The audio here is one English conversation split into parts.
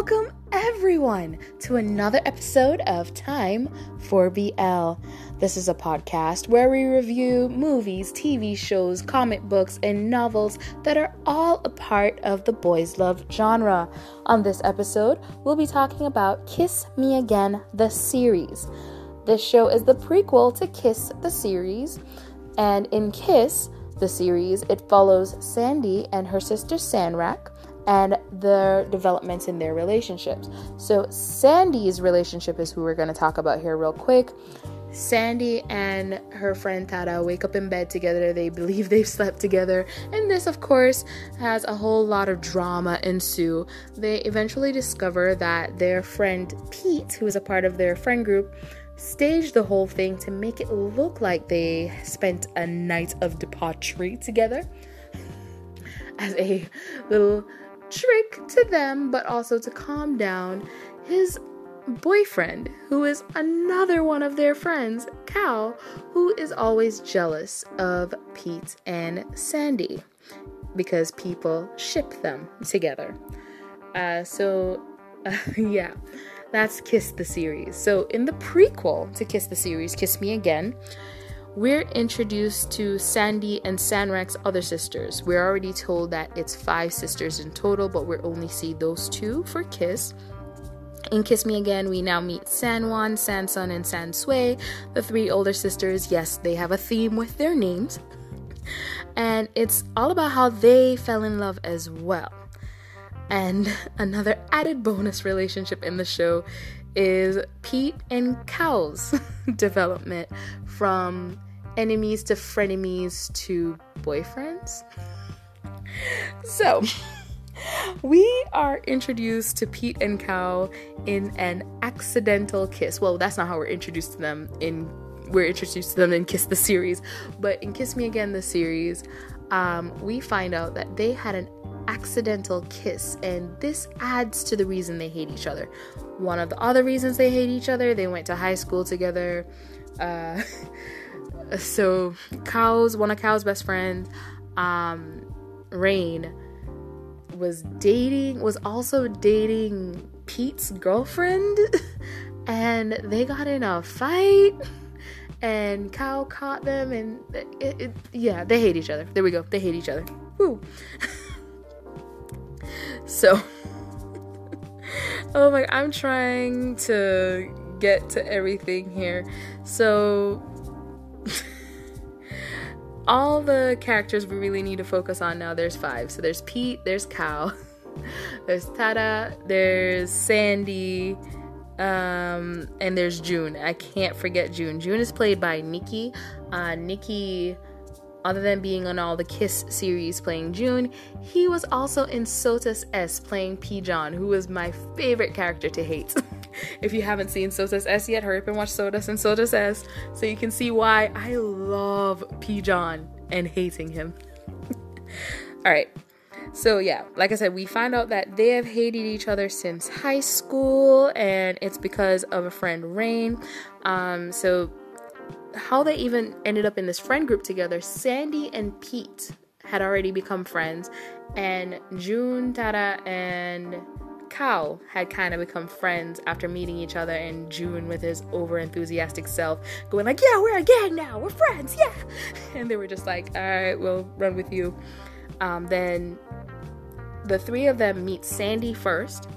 Welcome, everyone, to another episode of Time for BL. This is a podcast where we review movies, TV shows, comic books, and novels that are all a part of the boys' love genre. On this episode, we'll be talking about Kiss Me Again, the series. This show is the prequel to Kiss the series, and in Kiss, the series, it follows Sandee and her sister Sanrak and the developments in their relationships. So, Sandee's relationship is who we're going to talk about here, real quick. Sandee and her friend Tada wake up in bed together. They believe they've slept together, and this, of course, has a whole lot of drama ensue. They eventually discover that their friend Pete, who is a part of their friend group, staged the whole thing to make it look like they spent a night of debauchery together as a little trick to them, but also to calm down his boyfriend, who is another one of their friends, Kao, who is always jealous of Pete and Sandee because people ship them together. Uh, so, uh, yeah, that's Kiss the series. So, in the prequel to Kiss the series, Kiss Me Again, we're introduced to Sandee and Sanrak's other sisters. We're already told that it's five sisters in total, but we only see those two for Kiss. In Kiss Me Again, we now meet Sanwan, Sansun, and Sansui, the three older sisters. Yes, they have a theme with their names. And it's all about how they fell in love as well. And another added bonus relationship in the show is Pete and Kao's development from enemies to frenemies to boyfriends. so, we are introduced to Pete and Kao in an accidental kiss. Well, that's not how we're introduced to them in we're introduced to them in Kiss the series, but in Kiss Me Again the series, um, we find out that they had an accidental kiss, and this adds to the reason they hate each other. One of the other reasons they hate each other, they went to high school together. Uh, so Kao's one of Kao's best friends, um, Rain, was dating was also dating Pete's girlfriend, and they got in a fight. And Kao caught them, and it, it, yeah, they hate each other. There we go. They hate each other. Woo. So, oh my, I'm trying to get to everything here. So, all the characters we really need to focus on now, there's five. So, there's Pete, there's Kao, there's Tada, there's Sandee, um, and there's June. I can't forget June. June is played by Nicky. Uh, Nicky other than being on all the Kiss series playing June, he was also in SOTUS S playing P. John, who was my favorite character to hate. if you haven't seen SOTUS S yet, hurry up and watch SOTUS and SOTUS S so you can see why I love P. John and hating him. Alright, so yeah, like I said, we find out that they have hated each other since high school, and it's because of a friend Rain. Um, so how they even ended up in this friend group together, Sandee and Pete had already become friends, and June, Tada, and Kao had kind of become friends after meeting each other, and June, with his over enthusiastic self, going like, "Yeah, we're a gang now, we're friends, yeah," and they were just like, "All right, we'll run with you." Um, then the three of them meet Sandee first,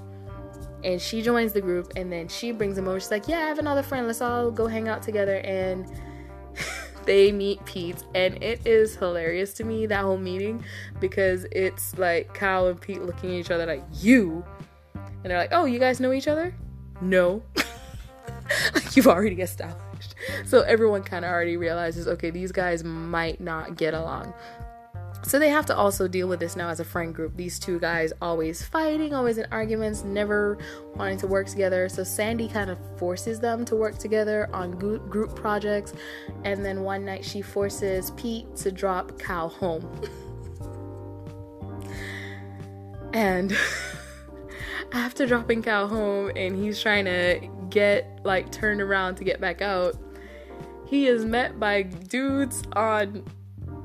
and she joins the group and then she brings him over. She's like yeah i have another friend let's all go hang out together. And they meet pete and it is hilarious to me that whole meeting because it's like Kao and pete looking at each other like you? And they're like oh you guys know each other? No. Like you've already established. So everyone kind of already realizes okay these guys might not get along so they have to also deal with this now as a friend group. These two guys always fighting, always in arguments, never wanting to work together. So Sandee kind of forces them to work together on group projects. And then one night she forces Pete to drop Kao home. and after dropping Kao home and he's trying to get like turned around to get back out, he is met by dudes on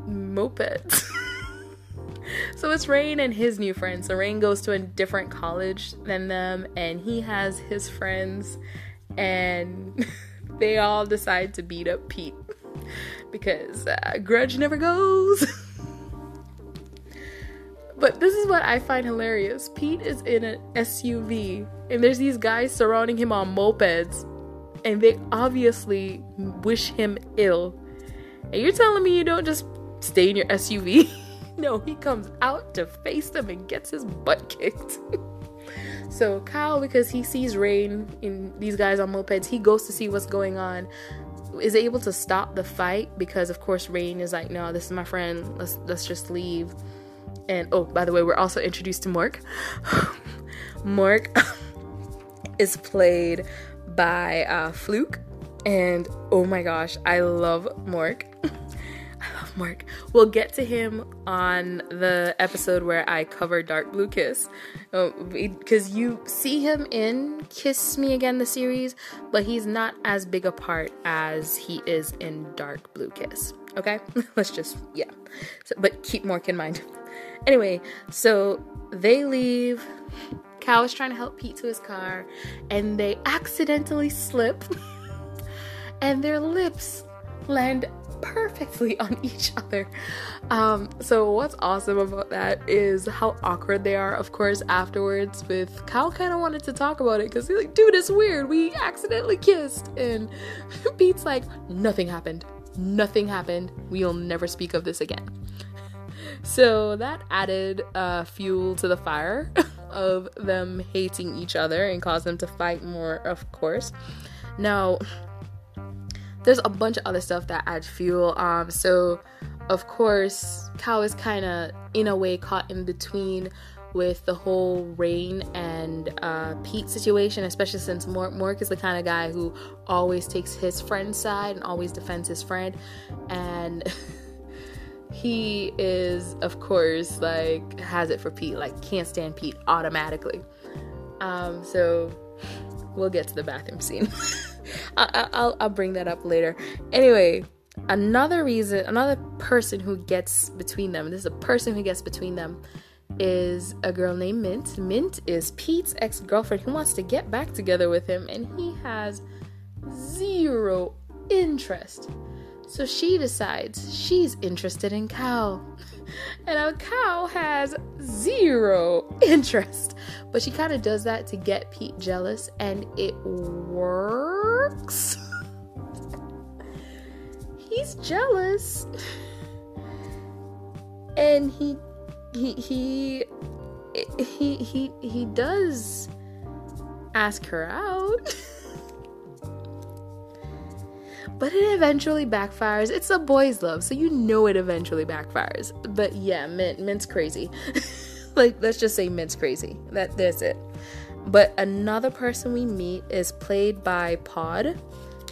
mopeds. so it's Rain and his new friends. So Rain goes to a different college than them, and he has his friends, and they all decide to beat up Pete because uh, grudge never goes. but this is what I find hilarious. Pete is in an SUV, and there's these guys surrounding him on mopeds, and they obviously wish him ill. And you're telling me you don't just stay in your SUV? no, he comes out to face them and gets his butt kicked. so Kao, because he sees Rain in these guys on mopeds, he goes to see what's going on. Is able to stop the fight because of course Rain is like, no, this is my friend. Let's let's just leave. And oh, by the way, we're also introduced to Mork. Mork is played by uh, Fluke, and oh my gosh, I love Mork. Mork. We'll get to him on the episode where I cover Dark Blue Kiss. Because uh, you see him in Kiss Me Again, the series, but he's not as big a part as he is in Dark Blue Kiss. Okay? Let's just, yeah. So, but keep Mork in mind. Anyway, so they leave. Kao is trying to help Pete to his car, and they accidentally slip, and their lips land perfectly on each other. Um, so what's awesome about that is how awkward they are, of course, afterwards with Kao kind of wanted to talk about it because he's like, dude, it's weird. We accidentally kissed. And Pete's like, nothing happened. Nothing happened. We'll never speak of this again. So that added uh, fuel to the fire of them hating each other and caused them to fight more, of course. Now, there's a bunch of other stuff that adds fuel. Um, so of course, Kao is kind of in a way caught in between with the whole Rain and uh, Pete situation, especially since Mork, Mork is the kind of guy who always takes his friend's side and always defends his friend. And he is, of course, like, has it for Pete, like, can't stand Pete automatically. Um, so we'll get to the bathroom scene. I, will I'll bring that up later. Anyway, another reason, another person who gets between them, this is a person who gets between them, is a girl named Mint. Mint is Pete's ex girlfriend who wants to get back together with him, and he has zero interest. So she decides she's interested in Kao. And a Kao has zero interest. But she kind of does that to get Pete jealous, and it works. He's jealous. And he he he he he he does ask her out. but it eventually backfires. It's a boy's love, so you know it eventually backfires. But yeah, Mint, Mint's crazy. like, let's just say Mint's crazy. That that's it. But another person we meet is played by Pod.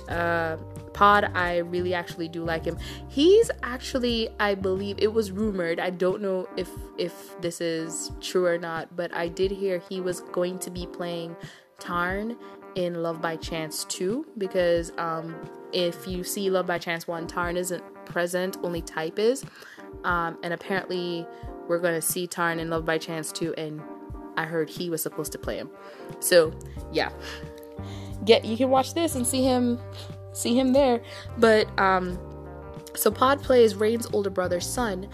Uh, Pod, I really actually do like him. He's actually, I believe, it was rumored. I don't know if if this is true or not, but I did hear he was going to be playing Tarn in Love by Chance 2 because um, if you see Love by Chance 1, Tarn isn't present, only Type is. Um, and apparently, we're going to see Tarn in Love by Chance 2, and I heard he was supposed to play him. So, yeah. Get you can watch this and see him see him there. But um so Pod plays Rain's older brother Sun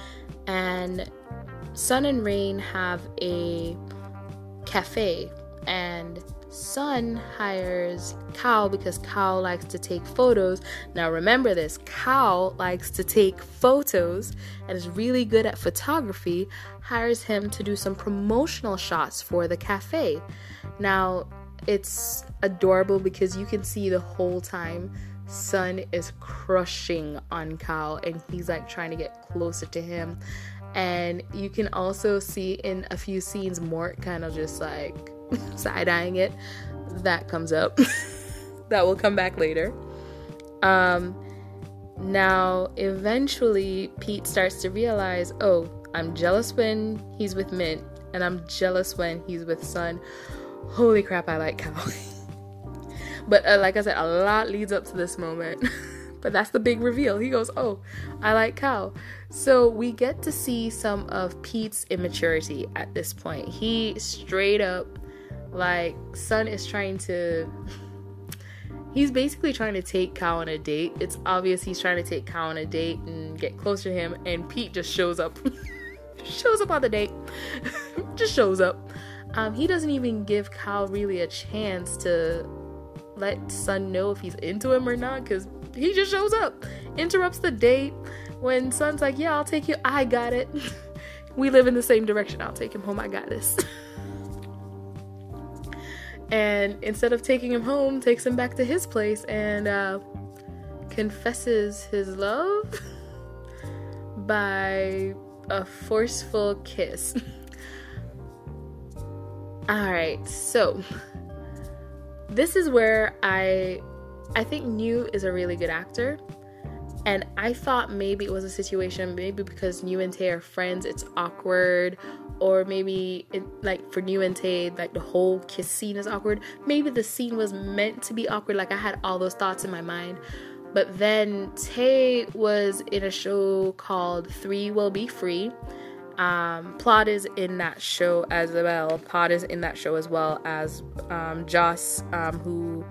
and Sun and Rain have a cafe and Sun hires Kao because Kao likes to take photos. Now, remember this Kao likes to take photos and is really good at photography, hires him to do some promotional shots for the cafe. Now, it's adorable because you can see the whole time Sun is crushing on Kao and he's like trying to get closer to him. And you can also see in a few scenes Mork kind of just like side eyeing it. That comes up. that will come back later. Um, now, eventually, Pete starts to realize oh, I'm jealous when he's with Mint, and I'm jealous when he's with Sun. Holy crap, I like Kao. but uh, like I said, a lot leads up to this moment. but that's the big reveal. He goes, Oh, I like Kao. So we get to see some of Pete's immaturity at this point. He straight up, like, Sun is trying to. He's basically trying to take Kao on a date. It's obvious he's trying to take Kao on a date and get closer to him, and Pete just shows up. shows up on the date. just shows up. Um, he doesn't even give Kao really a chance to let Sun know if he's into him or not because he just shows up, interrupts the date. When Sun's like, Yeah, I'll take you, I got it. we live in the same direction. I'll take him home. I got this. And instead of taking him home, takes him back to his place and uh, confesses his love by a forceful kiss. All right, so this is where I I think New is a really good actor. And I thought maybe it was a situation, maybe because New and Tay are friends, it's awkward, or maybe it, like for Tay, like the whole kiss scene is awkward. Maybe the scene was meant to be awkward, like I had all those thoughts in my mind. But then Tay was in a show called Three Will Be Free, um, Plot is in that show as well. Pod is in that show as well as um, Joss, um, who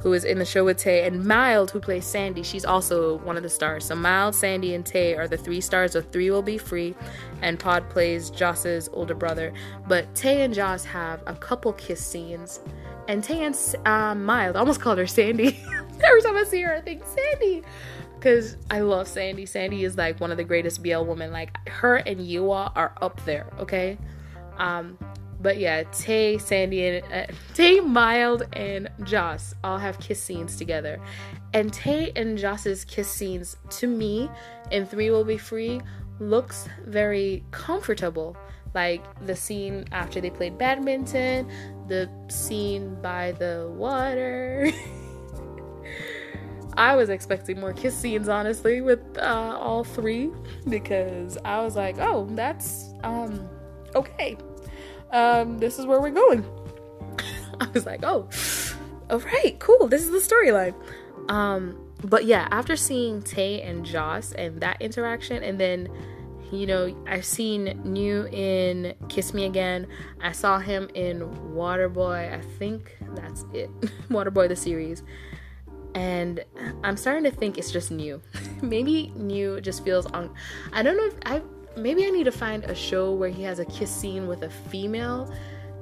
who is in the show with Tay, and Mild, who plays Sandee. She's also one of the stars. So Mild, Sandee, and Tay are the three stars of Three Will Be Free, and Pod plays Joss's older brother. But Tay and Joss have a couple kiss scenes, and Tay and um, Mild, I almost called her Sandee. Every time I see her, I think Sandee because I love Sandee. Sandee is like one of the greatest BL women. Like her and Yua are up there. Okay, um, but yeah, Tay, Sandee, and uh, Tay, Mild, and Joss all have kiss scenes together, and Tay and Joss's kiss scenes to me in Three Will Be Free looks very comfortable. Like the scene after they played badminton, the scene by the water. I was expecting more kiss scenes, honestly, with uh, all three because I was like, oh, that's um, okay. Um, this is where we're going. I was like, oh, all right, cool. This is the storyline. Um, but yeah, after seeing Tay and Joss and that interaction, and then you know, I've seen New in Kiss Me Again. I saw him in Waterboy. I think that's it. Waterboy the series and I'm starting to think it's just new. maybe new just feels on. I don't know if I maybe I need to find a show where he has a kiss scene with a female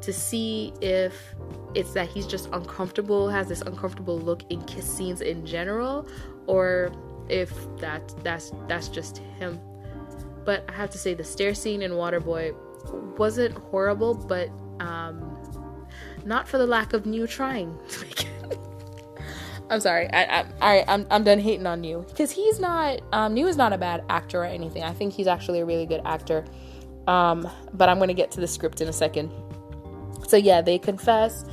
to see if it's that he's just uncomfortable, has this uncomfortable look in kiss scenes in general, or if that that's that's just him. But I have to say the stair scene in Waterboy wasn't horrible, but um, not for the lack of new trying to make it. I'm sorry. I, I, all right, I'm, I'm done hating on New because he's not. Um, New is not a bad actor or anything. I think he's actually a really good actor. Um, but I'm gonna get to the script in a second. So yeah, they confess.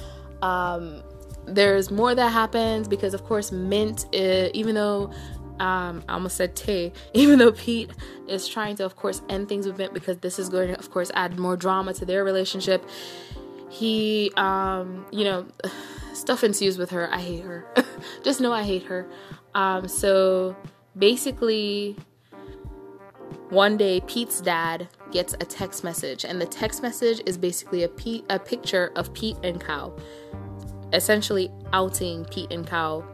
Um, there's more that happens because, of course, Mint, uh, even though um, I almost said Tay, even though Pete is trying to, of course, end things with Mint because this is going to, of course, add more drama to their relationship. He, um, you know stuff ensues with her. I hate her. Just know I hate her. Um, so basically, one day Pete's dad gets a text message, and the text message is basically a, Pete, a picture of Pete and Kao, essentially outing Pete and Kao.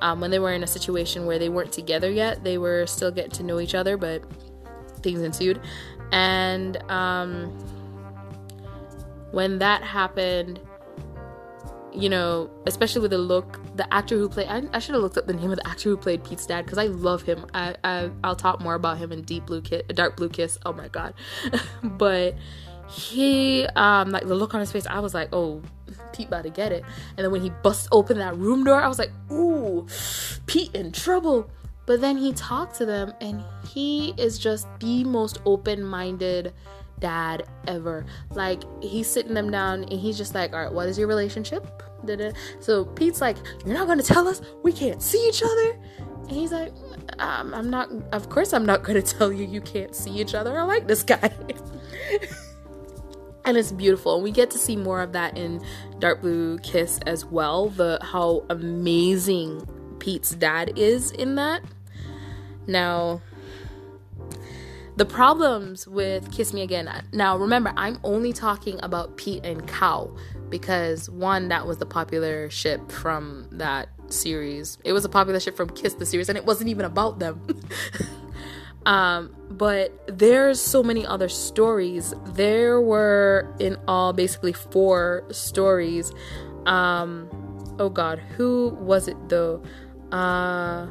Um, when they were in a situation where they weren't together yet, they were still getting to know each other, but things ensued. And um, when that happened, you know, especially with the look, the actor who played, I, I should have looked up the name of the actor who played Pete's dad because I love him. I, I I'll talk more about him in Deep Blue Kiss, Dark Blue Kiss. Oh my god, but he, um, like the look on his face, I was like, oh, Pete about to get it. And then when he busts open that room door, I was like, ooh, Pete in trouble. But then he talked to them, and he is just the most open-minded dad ever. Like he's sitting them down and he's just like, "All right, what is your relationship?" Da-da. So Pete's like, "You're not gonna tell us? We can't see each other." And he's like, um, "I'm not. Of course, I'm not gonna tell you you can't see each other. I like this guy." and it's beautiful and we get to see more of that in dark blue kiss as well the how amazing Pete's dad is in that. Now, the problems with Kiss Me Again. Now, remember, I'm only talking about Pete and Kao because one, that was the popular ship from that series. It was a popular ship from Kiss the series, and it wasn't even about them. um, but there's so many other stories. There were in all basically four stories. Um, oh God, who was it though? Uh,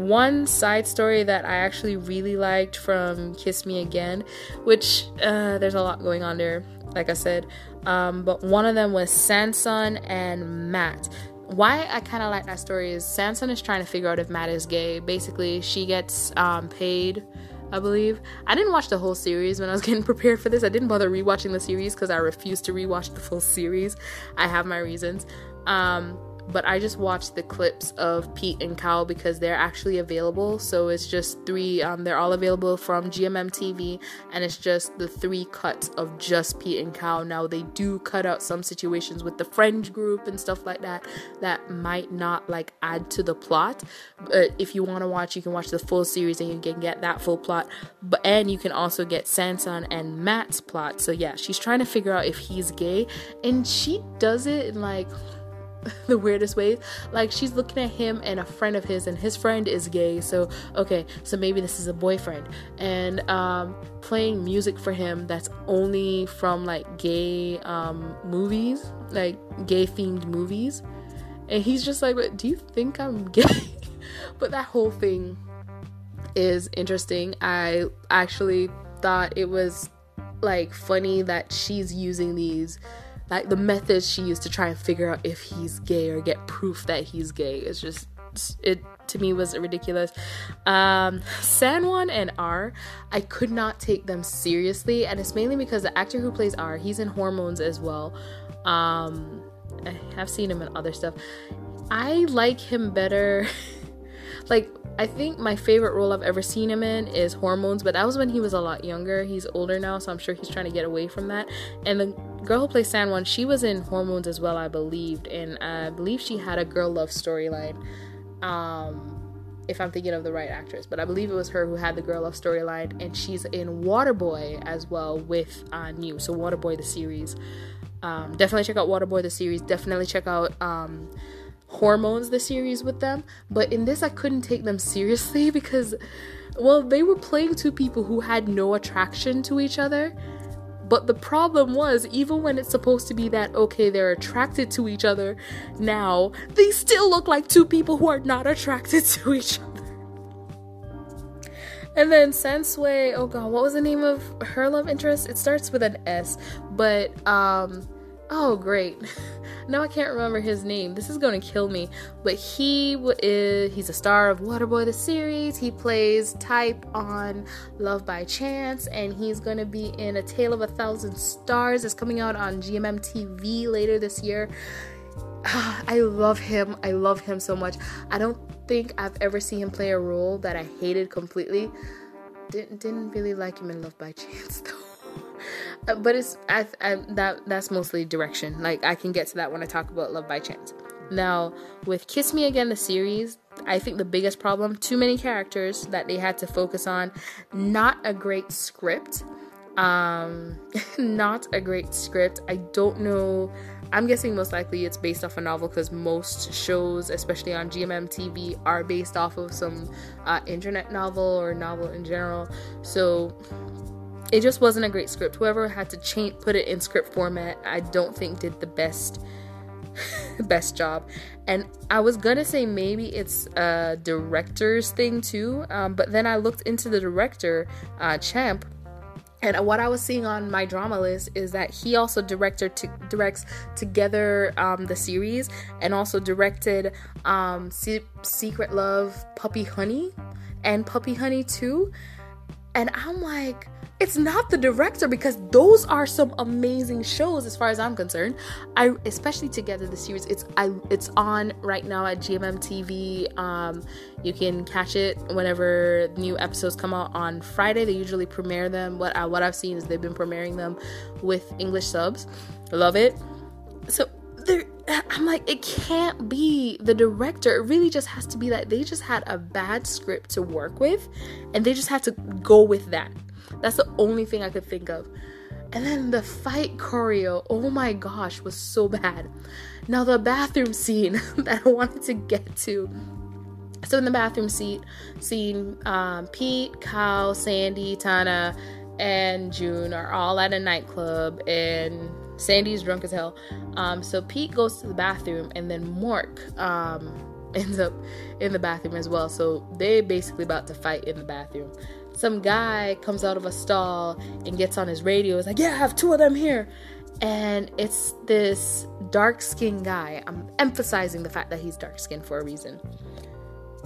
one side story that I actually really liked from Kiss Me Again, which uh, there's a lot going on there, like I said. Um, but one of them was Sansun and Matt. Why I kind of like that story is Sansun is trying to figure out if Matt is gay. Basically, she gets um, paid I believe. I didn't watch the whole series when I was getting prepared for this. I didn't bother rewatching the series because I refused to rewatch the full series. I have my reasons. Um, but I just watched the clips of Pete and Kao because they're actually available. So it's just three, um, they're all available from GMM TV, and it's just the three cuts of just Pete and Kao. Now, they do cut out some situations with the friend group and stuff like that that might not like add to the plot. But if you want to watch, you can watch the full series and you can get that full plot. But and you can also get Sansun and Matt's plot. So yeah, she's trying to figure out if he's gay, and she does it in like the weirdest ways. Like she's looking at him and a friend of his, and his friend is gay. So okay, so maybe this is a boyfriend, and um, playing music for him that's only from like gay um, movies, like gay themed movies, and he's just like, "Do you think I'm gay?" but that whole thing is interesting. I actually thought it was like funny that she's using these like the methods she used to try and figure out if he's gay or get proof that he's gay is just it to me was ridiculous. Um, Sanwan and R, I could not take them seriously, and it's mainly because the actor who plays R, he's in Hormones as well. Um, I have seen him in other stuff. I like him better. like I think my favorite role I've ever seen him in is Hormones, but that was when he was a lot younger. He's older now, so I'm sure he's trying to get away from that. And the girl who plays Sanwan, she was in Hormones as well, I believed, and I believe she had a girl love storyline. Um, if I'm thinking of the right actress, but I believe it was her who had the girl love storyline, and she's in Waterboy as well with uh, New. So Waterboy the series. Um, definitely check out Waterboy the series. Definitely check out um, hormones the series with them but in this i couldn't take them seriously because well they were playing two people who had no attraction to each other but the problem was even when it's supposed to be that okay they're attracted to each other now they still look like two people who are not attracted to each other and then Sansui, oh god, what was the name of her love interest? It starts with an S, but um oh great. Now i can't remember his name. This is going to kill me. But he is he's a star of waterboy the series. He plays type on love by chance and he's going to be in a tale of a thousand stars. It's coming out on gmm tv later this year. I love him. I love him so much. I don't think i've ever seen him play a role that i hated completely. Didn't didn't really like him in love by chance though but it's I, I, that that's mostly direction. Like I can get to that when I talk about Love by Chance. Now with Kiss Me Again the series, I think the biggest problem too many characters that they had to focus on, not a great script. Um, not a great script. I don't know. I'm guessing most likely it's based off a novel because most shows, especially on GMM TV, are based off of some uh, internet novel or novel in general. So it just wasn't a great script. Whoever had to change put it in script format, I don't think did the best best job. And I was gonna say maybe it's a director's thing too, um, but then I looked into the director, uh, Champ, and what I was seeing on MyDramaList is that he also directed directs together um, the series and also directed um, Se- Secret Love, Puppy Honey, and Puppy Honey too. And I'm like, it's not the director because those are some amazing shows as far as I'm concerned. I especially together the series. It's I it's on right now at GMM TV. Um, you can catch it whenever new episodes come out on Friday. They usually premiere them. What I, what I've seen is they've been premiering them with English subs. Love it. So there I'm like, it can't be the director. It really just has to be that they just had a bad script to work with and they just had to go with that. That's the only thing I could think of. And then the fight choreo, oh my gosh, was so bad. Now, the bathroom scene that I wanted to get to. So, in the bathroom seat, scene, um, Pete, Kao, Sandee, Tada, and June are all at a nightclub, and Sandee's drunk as hell. Um, so Pete goes to the bathroom, and then Mork um, ends up in the bathroom as well. So they basically about to fight in the bathroom. Some guy comes out of a stall and gets on his radio. Is like, "Yeah, I have two of them here," and it's this dark skinned guy. I'm emphasizing the fact that he's dark skinned for a reason.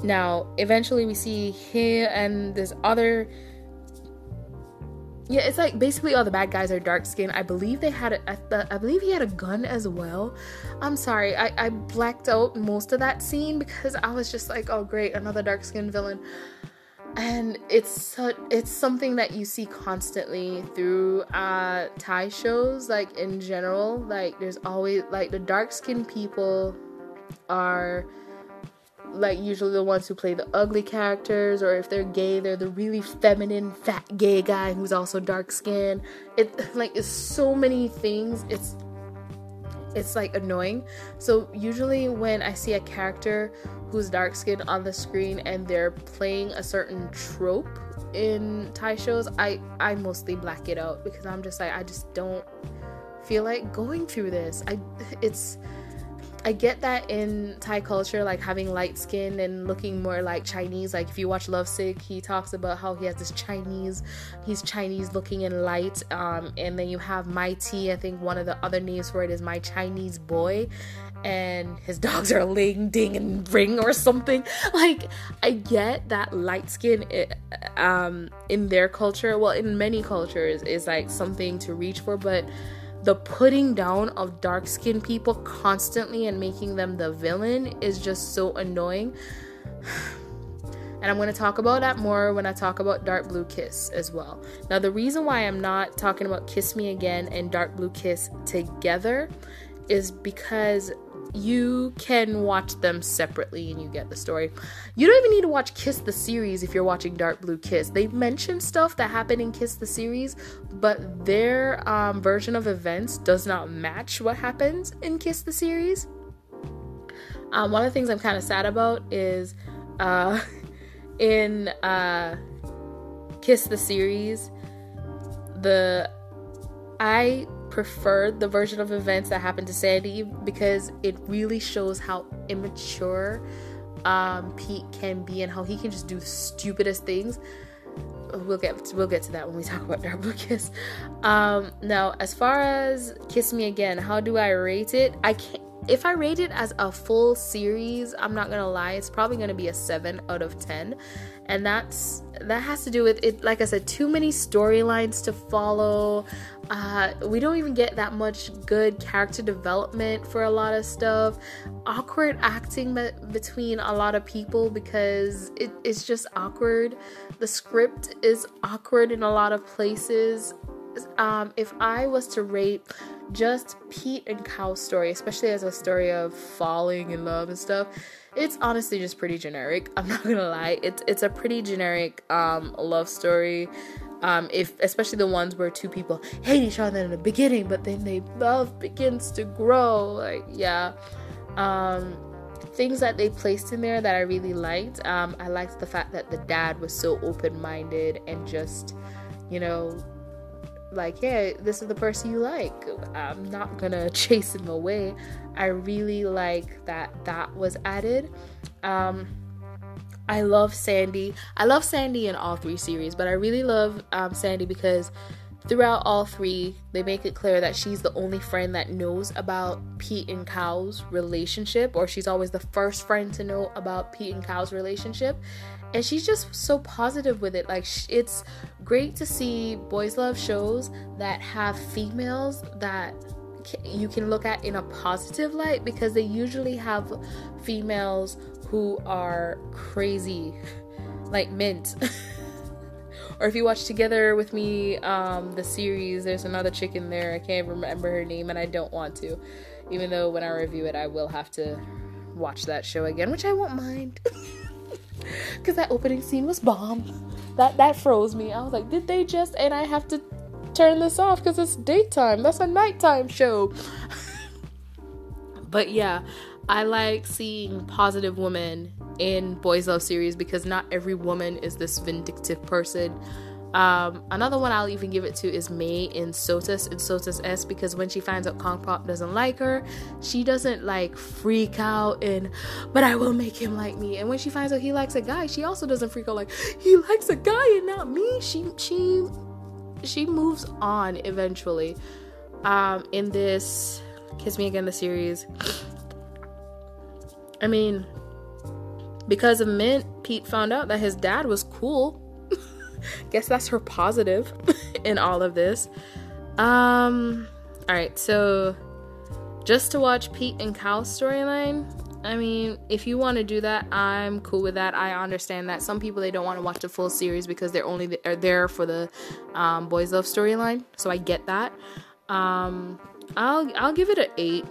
Now, eventually, we see him and this other yeah, it's like basically all the bad guys are dark skinned. I believe they had a, I, uh, I believe he had a gun as well. I'm sorry, I, I blacked out most of that scene because I was just like, oh great, another dark skinned villain. And it's such, it's something that you see constantly through uh Thai shows, like in general. Like there's always like the dark skinned people are like usually the ones who play the ugly characters or if they're gay they're the really feminine fat gay guy who's also dark skinned it like it's so many things it's it's like annoying. So usually when i see a character who's dark skinned on the screen and they're playing a certain trope in thai shows i i mostly black it out because i'm just like i just don't feel like going through this. I it's I get that in Thai culture, like having light skin and looking more like Chinese. Like if you watch Lovesick, he talks about how he has this Chinese, he's Chinese looking and light. Um, and then you have Mai I think one of the other names for it is my Chinese boy, and his dogs are Ling, Ding, and Ring or something. Like I get that light skin, eh, um, in their culture, well, in many cultures, is like something to reach for, but the putting down of dark skinned people constantly and making them the villain is just so annoying. And I'm going to talk about that more when I talk about Dark Blue Kiss as well. Now, the reason why I'm not talking about Kiss Me Again and Dark Blue Kiss together is because you can watch them separately and you get the story. You don't even need to watch Kiss the series if you're watching Dark Blue Kiss. They mention stuff that happened in Kiss the series, but their um, version of events does not match what happens in Kiss the series. Um, one of the things I'm kind of sad about is uh, in uh, Kiss the series, the I preferred the version of events that happened to Sandee because it really shows how immature um, Pete can be and how he can just do the stupidest things. We'll get we'll get to that when we talk about Dark Blue Kiss. Um, now, as far as Kiss Me Again, how do I rate it? I can't. If I rate it as a full series, I'm not gonna lie, it's probably gonna be a seven out of ten and that's that has to do with it like i said too many storylines to follow uh, we don't even get that much good character development for a lot of stuff awkward acting be- between a lot of people because it, it's just awkward the script is awkward in a lot of places um, if i was to rate just pete and Kao's story especially as a story of falling in love and stuff it's honestly just pretty generic. I'm not gonna lie. It's it's a pretty generic um, love story. Um, if especially the ones where two people hate each other in the beginning, but then they love begins to grow. Like yeah, um, things that they placed in there that I really liked. Um, I liked the fact that the dad was so open minded and just, you know, like, yeah, this is the person you like. I'm not gonna chase him away. I really like that that was added. Um, I love Sandee. I love Sandee in all three series, but I really love um, Sandee because throughout all three, they make it clear that she's the only friend that knows about Pete and Kao's relationship, or she's always the first friend to know about Pete and Kao's relationship and she's just so positive with it like it's great to see boys love shows that have females that you can look at in a positive light because they usually have females who are crazy like mint or if you watch together with me um the series there's another chick in there i can't remember her name and i don't want to Even though when I review it, I will have to watch that show again, which I won't mind. Cause that opening scene was bomb. That that froze me. I was like, did they just? And I have to turn this off because it's daytime. That's a nighttime show. but yeah, I like seeing positive women in boys love series because not every woman is this vindictive person um, another one I'll even give it to is May in SOTUS in SOTUS S because when she finds out Kongpob doesn't like her, she doesn't like freak out and but I will make him like me. And when she finds out he likes a guy, she also doesn't freak out like he likes a guy and not me. She she she moves on eventually. Um, in this Kiss Me Again the series. I mean, because of Mint, Pete found out that his dad was cool guess that's her positive in all of this. Um, all right, so just to watch Pete and Kao's storyline. I mean, if you want to do that, I'm cool with that. I understand that some people they don't want to watch the full series because they're only are there for the um, boys love storyline. So I get that. Um, I'll I'll give it an eight.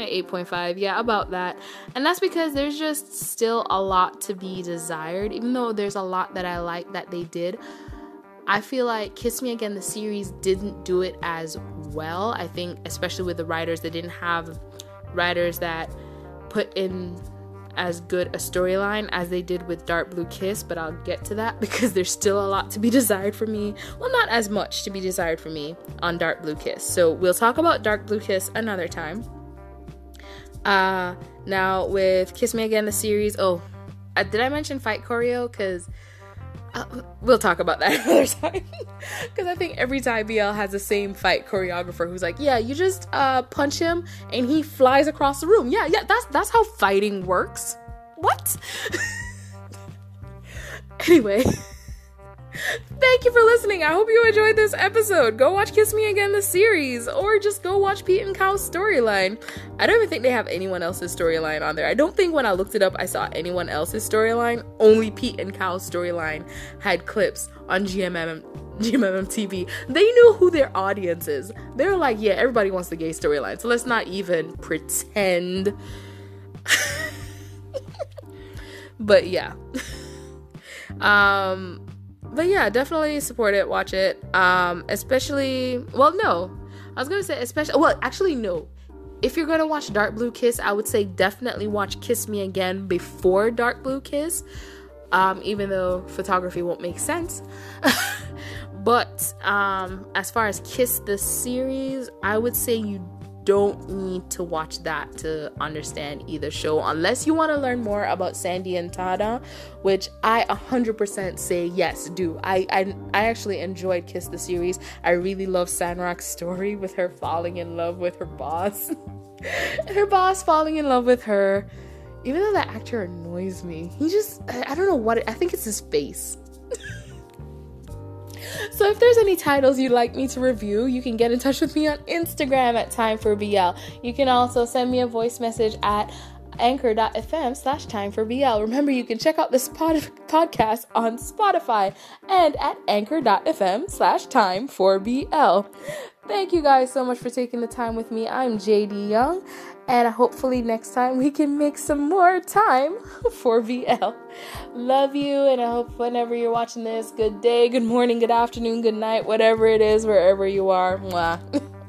8.5 yeah about that and that's because there's just still a lot to be desired even though there's a lot that i like that they did i feel like kiss me again the series didn't do it as well i think especially with the writers they didn't have writers that put in as good a storyline as they did with Dark Blue Kiss, but I'll get to that because there's still a lot to be desired for me. Well, not as much to be desired for me on Dark Blue Kiss. So we'll talk about Dark Blue Kiss another time. Uh, now with Kiss Me Again, the series. Oh, uh, did I mention fight choreo? Because uh, we'll talk about that another time. Because I think every time BL has the same fight choreographer who's like, yeah, you just uh, punch him and he flies across the room. Yeah, yeah, that's that's how fighting works. What? anyway. Thank you for listening. I hope you enjoyed this episode. Go watch Kiss Me Again, the series, or just go watch Pete and Kao's storyline. I don't even think they have anyone else's storyline on there. I don't think when I looked it up, I saw anyone else's storyline. Only Pete and Kao's storyline had clips on GMM. GMM TV. They knew who their audience is. They're like, yeah, everybody wants the gay storyline, so let's not even pretend. but yeah. um but yeah, definitely support it, watch it. Um, especially, well, no, I was gonna say especially. Well, actually, no. If you're gonna watch Dark Blue Kiss, I would say definitely watch Kiss Me Again before Dark Blue Kiss. Um, even though photography won't make sense. but um, as far as Kiss the series, I would say you don't need to watch that to understand either show unless you want to learn more about Sandee and Tada, which I 100% say yes, do. I, I I actually enjoyed Kiss the series. I really love Sanrak's story with her falling in love with her boss. her boss falling in love with her. Even though that actor annoys me, he just I, I don't know what it, I think it's his face. If there's any titles you'd like me to review, you can get in touch with me on Instagram at Time for BL. You can also send me a voice message at anchor.fm slash time for BL. Remember, you can check out this pod- podcast on Spotify and at anchor.fm slash time for BL. Thank you guys so much for taking the time with me. I'm JD Young, and hopefully next time we can make some more time for BL. Love you, and I hope whenever you're watching this, good day, good morning, good afternoon, good night, whatever it is, wherever you are. Mwah.